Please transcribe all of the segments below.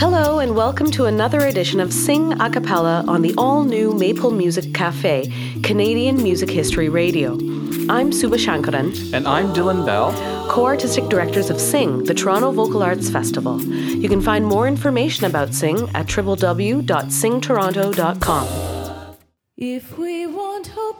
Hello, and welcome to another edition of Sing a Cappella on the all new Maple Music Cafe, Canadian Music History Radio. I'm Suba Shankaran. And I'm Dylan Bell, co artistic directors of Sing, the Toronto Vocal Arts Festival. You can find more information about Sing at www.singtoronto.com. If we want hope to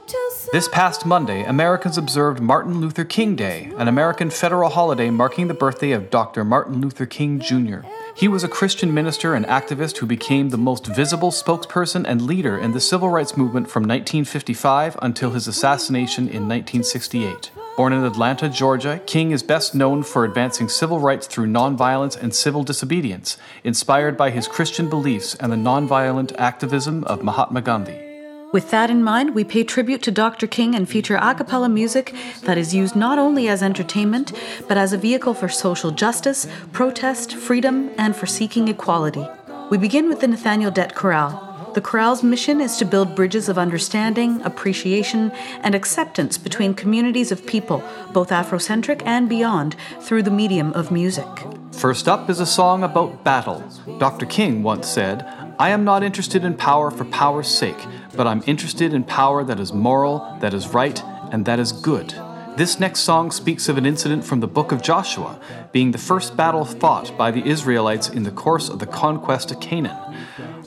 this past Monday, Americans observed Martin Luther King Day, an American federal holiday marking the birthday of Dr. Martin Luther King Jr. He was a Christian minister and activist who became the most visible spokesperson and leader in the civil rights movement from 1955 until his assassination in 1968. Born in Atlanta, Georgia, King is best known for advancing civil rights through nonviolence and civil disobedience, inspired by his Christian beliefs and the nonviolent activism of Mahatma Gandhi. With that in mind, we pay tribute to Dr. King and feature a cappella music that is used not only as entertainment, but as a vehicle for social justice, protest, freedom, and for seeking equality. We begin with the Nathaniel Dett Chorale. The chorale's mission is to build bridges of understanding, appreciation, and acceptance between communities of people, both Afrocentric and beyond, through the medium of music. First up is a song about battle. Dr. King once said, I am not interested in power for power's sake but I'm interested in power that is moral, that is right, and that is good. This next song speaks of an incident from the book of Joshua, being the first battle fought by the Israelites in the course of the conquest of Canaan.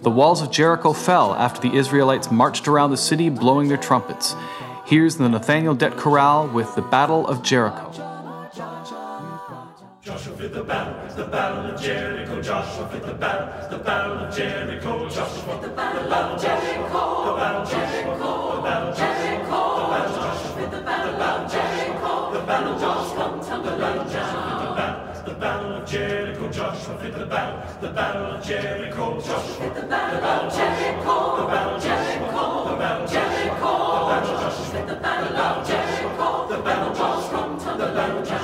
The walls of Jericho fell after the Israelites marched around the city blowing their trumpets. Here's the Nathaniel Dett Chorale with the Battle of Jericho. Joshua fit the battle, the battle of Jericho. Joshua fit the battle, the battle of Jericho. Joshua fit the battle, the battle of Jericho. The battle of Jericho, the battle of Jericho. The battle of Joshua fit the battle, the battle of Jericho. The battle of Joshua, the battle of The battle of Jericho, Joshua fit the battle, the battle of Jericho, Joshua fit the battle, the battle of Jericho, the battle of Jericho, the battle of Jericho, the battle of Joshua fit the battle, the battle of Jericho, the battle of Joshua, the battle of Joshua the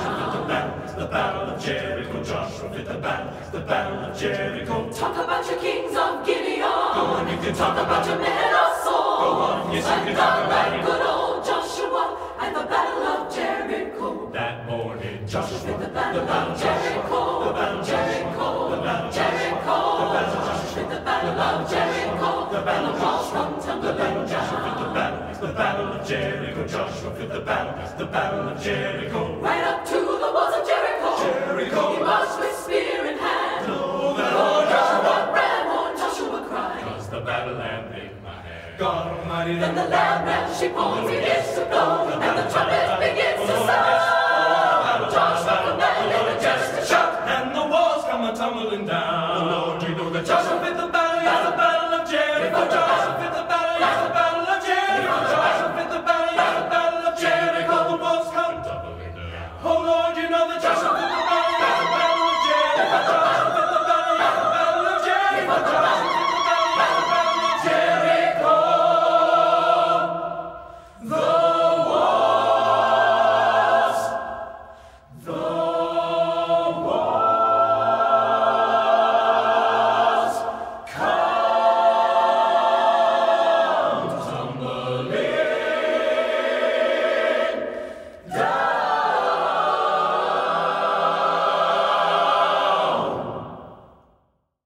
battle of Jericho. Joshua fit the battle, the battle of Jericho. Talk about your kings of Gideon. Go on, you can talk about your men of Saul. Go on, yes, you can talk about it. good old Joshua and the battle of Jericho. That morning, Joshua fit the battle, the battle of Jericho. The battle of Jericho. The battle of Jericho. The battle of Joshua fit the battle of Jericho. The battle of Joshua, the battle of Joshua fit the battle. The battle of Jericho, Joshua fit the battle, the battle of Jericho. Right up to Then the lamb ran, she horns begins to blow, and the trumpet begins to sound. Joshua commanded the just to shout, and the walls come a tumbling down. Lord, you know that Joshua the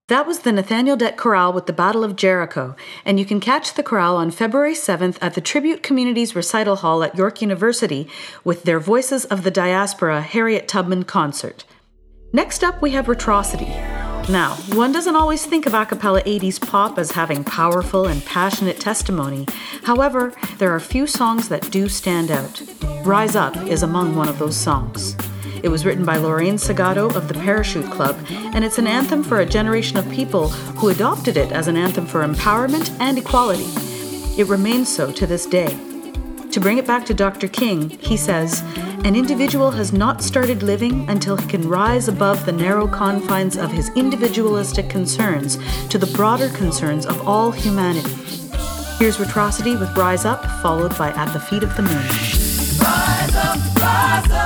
That was the Nathaniel Dett Chorale with the Battle of Jericho, and you can catch the chorale on February 7th at the Tribute Communities Recital Hall at York University with their Voices of the Diaspora Harriet Tubman concert. Next up, we have Retrocity. Now, one doesn't always think of a cappella 80s pop as having powerful and passionate testimony. However, there are a few songs that do stand out. Rise Up is among one of those songs. It was written by Lorraine Segato of the Parachute Club, and it's an anthem for a generation of people who adopted it as an anthem for empowerment and equality. It remains so to this day. To bring it back to Dr. King, he says, An individual has not started living until he can rise above the narrow confines of his individualistic concerns to the broader concerns of all humanity. Here's Retrocity with Rise Up, followed by At the Feet of the Moon. Rise up, rise up.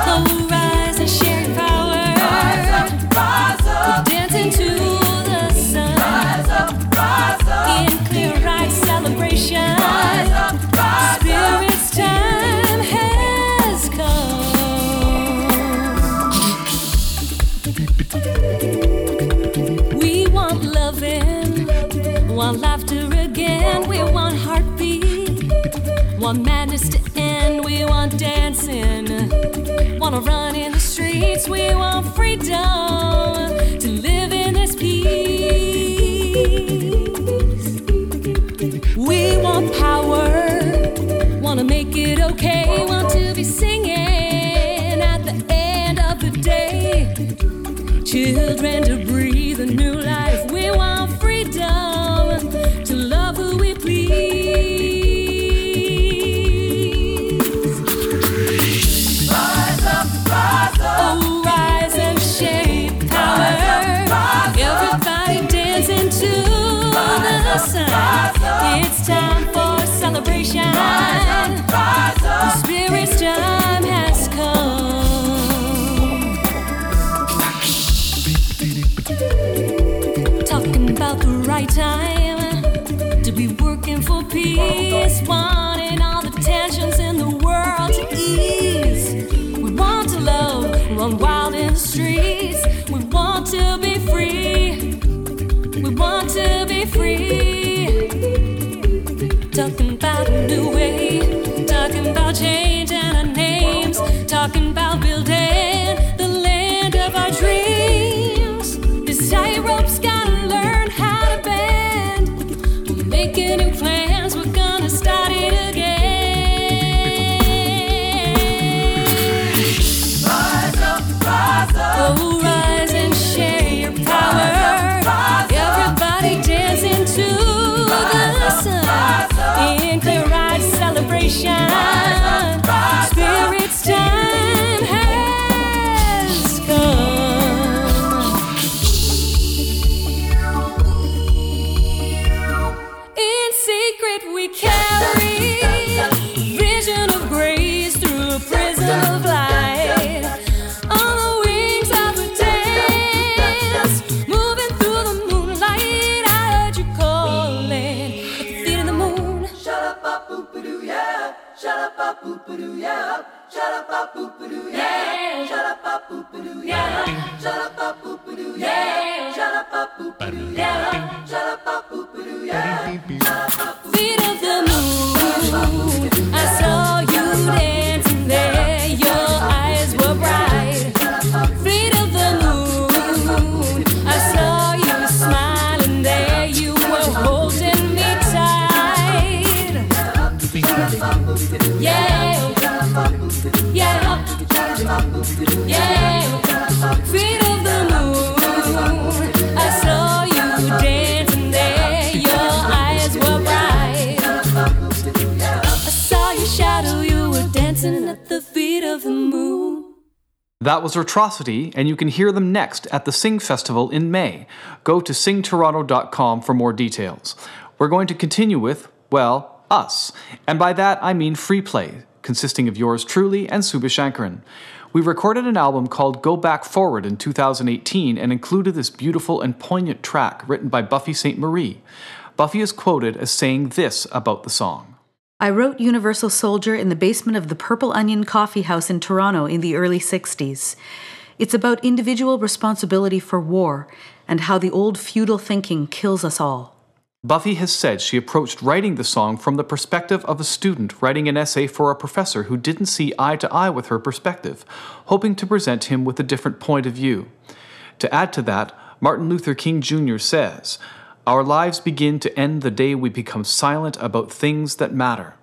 We want want loving, want laughter again. We want heartbeat, want madness to end. We want dancing, wanna run in the We want freedom to live in this peace. We want power, wanna make it okay. Want to be singing at the end of the day. Children to breathe a new life. We want We want to love, run about new way, talking about changing our names, talking about Feet of the moon. That was Retrocity, and you can hear them next at the Sing Festival in May. Go to singtoronto.com for more details. We're going to continue with, well, us. And by that, I mean free play, consisting of yours truly and Suba Shankaran. We recorded an album called Go Back Forward in 2018 and included this beautiful and poignant track written by Buffy Sainte-Marie. Buffy is quoted as saying this about the song. I wrote Universal Soldier in the basement of the Purple Onion Coffee House in Toronto in the early 60s. It's about individual responsibility for war and how the old feudal thinking kills us all. Buffy has said she approached writing the song from the perspective of a student writing an essay for a professor who didn't see eye to eye with her perspective, hoping to present him with a different point of view. To add to that, Martin Luther King Jr. says, Our lives begin to end the day we become silent about things that matter.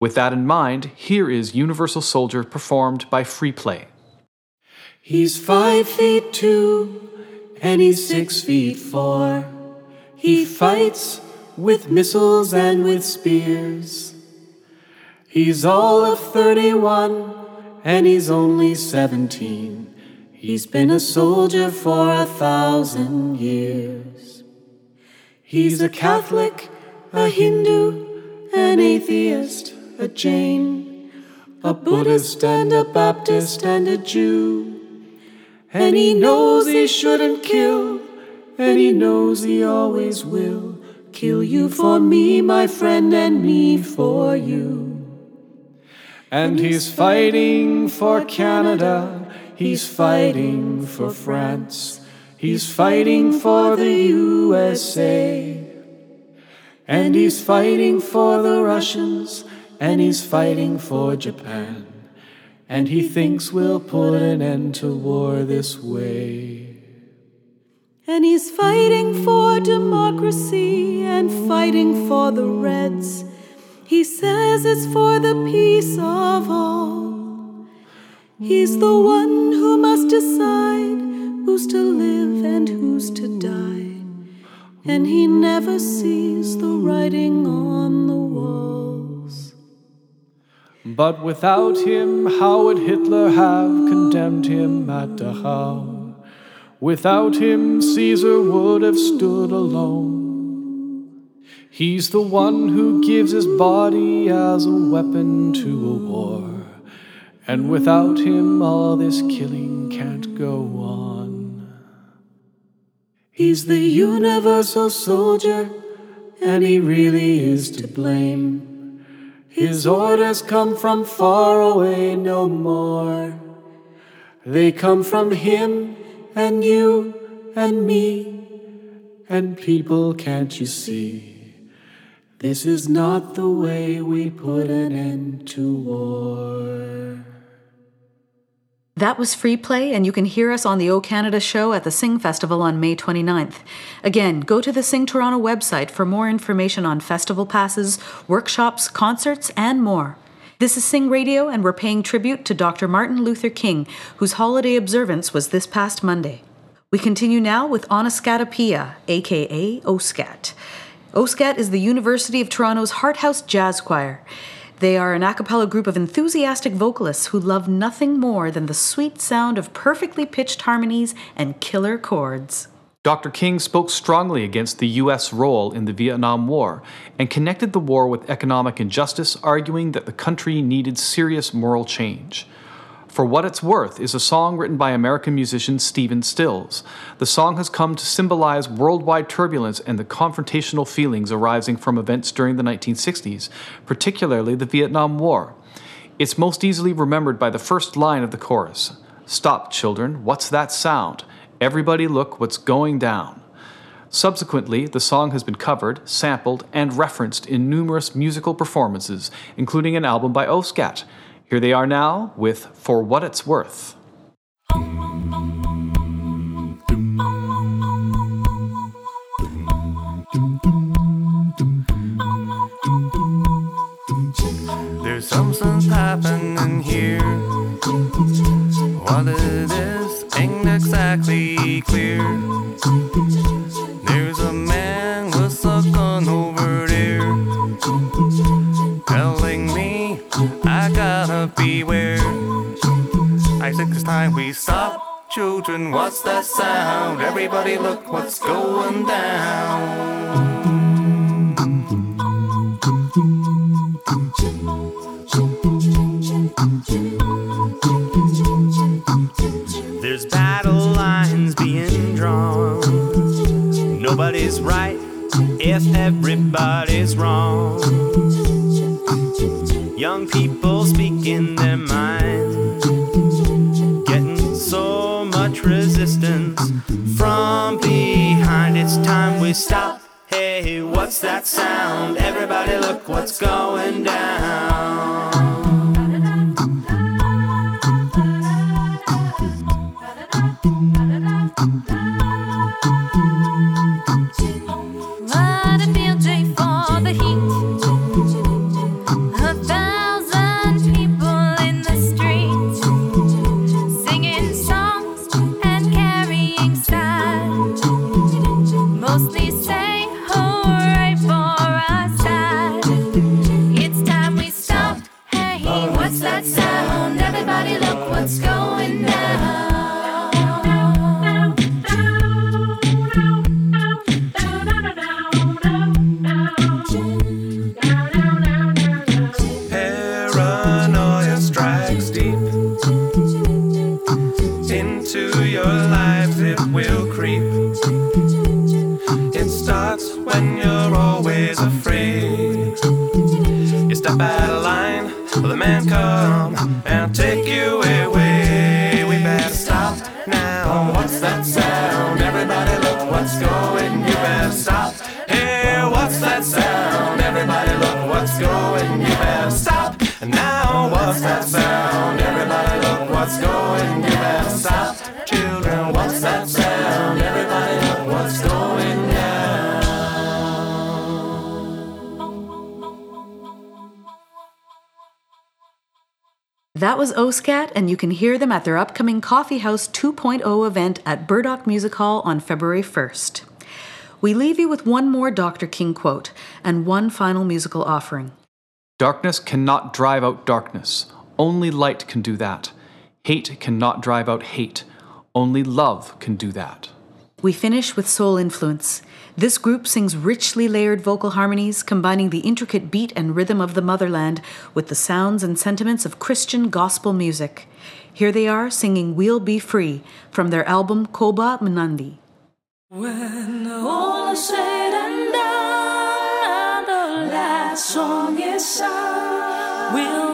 With that in mind, here is Universal Soldier performed by Free Play. He's five feet two, and he's six feet four. He fights with missiles and with spears. He's all of 31, and he's only 17. He's been a soldier for a thousand years. He's a Catholic, a Hindu, an atheist, a Jain, a Buddhist, and a Baptist, and a Jew. And he knows he shouldn't kill, and he knows he always will kill you for me, my friend, and me for you. And he's fighting for Canada, he's fighting for France. He's fighting for the USA. And he's fighting for the Russians. And he's fighting for Japan. And he thinks we'll put an end to war this way. And he's fighting for democracy and fighting for the Reds. He says it's for the peace of all. He's the one who must decide who's to live and who's to die. And he never sees the writing on the walls. But without him, how would Hitler have condemned him at Dachau? Without him, Caesar would have stood alone. He's the one who gives his body as a weapon to a war. And without him, all this killing can't go on. He's the universal soldier, and he really is to blame. His orders come from far away no more. They come from him and you and me and people, can't you see? This is not the way we put an end to war. That was Free Play, and you can hear us on the O Canada show at the Sing Festival on May 29th. Again, go to the Sing Toronto website for more information on festival passes, workshops, concerts, and more. This is Sing Radio, and we're paying tribute to Dr. Martin Luther King, whose holiday observance was this past Monday. We continue now with Oniscatopia, aka OSCAT. OSCAT is the University of Toronto's Hart House Jazz Choir. They are an a cappella group of enthusiastic vocalists who love nothing more than the sweet sound of perfectly pitched harmonies and killer chords. Dr. King spoke strongly against the U.S. role in the Vietnam War and connected the war with economic injustice, arguing that the country needed serious moral change. For What It's Worth is a song written by American musician Stephen Stills. The song has come to symbolize worldwide turbulence and the confrontational feelings arising from events during the 1960s, particularly the Vietnam War. It's most easily remembered by the first line of the chorus Stop, children, what's that sound? Everybody look what's going down. Subsequently, the song has been covered, sampled, and referenced in numerous musical performances, including an album by OSCAT. Here they are now with For What It's Worth. There's something happening here. What it is ain't exactly clear. Time we stop. Children, what's that sound? Everybody look what's going down. There's battle lines being drawn. Nobody's right if everybody's wrong. Young people speaking their mind, we stop. Hey, what's that sound? Everybody, look what's going down. That sound? Everybody, look what's going down. Paranoia strikes That was OSCAT, and you can hear them at their upcoming Coffee House 2.0 event at Burdock Music Hall on February 1st. We leave you with one more Dr. King quote and one final musical offering. Darkness cannot drive out darkness. Only light can do that. Hate cannot drive out hate. Only love can do that. We finish with soul influence. This group sings richly layered vocal harmonies, combining the intricate beat and rhythm of the motherland with the sounds and sentiments of Christian gospel music. Here they are singing We'll Be Free from their album Koba Mnandi. When all is said and done, the last song is sung, we'll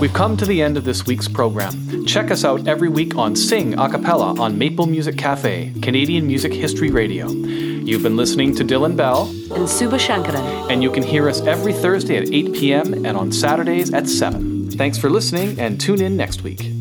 We've come to the end of this week's program. Check us out every week on Sing a cappella on Maple Music Cafe, Canadian Music History Radio. You've been listening to Dylan Bell, And Suba Shankaran. and you can hear us every Thursday at 8 p.m. and on Saturdays at 7. Thanks for listening and tune in next week.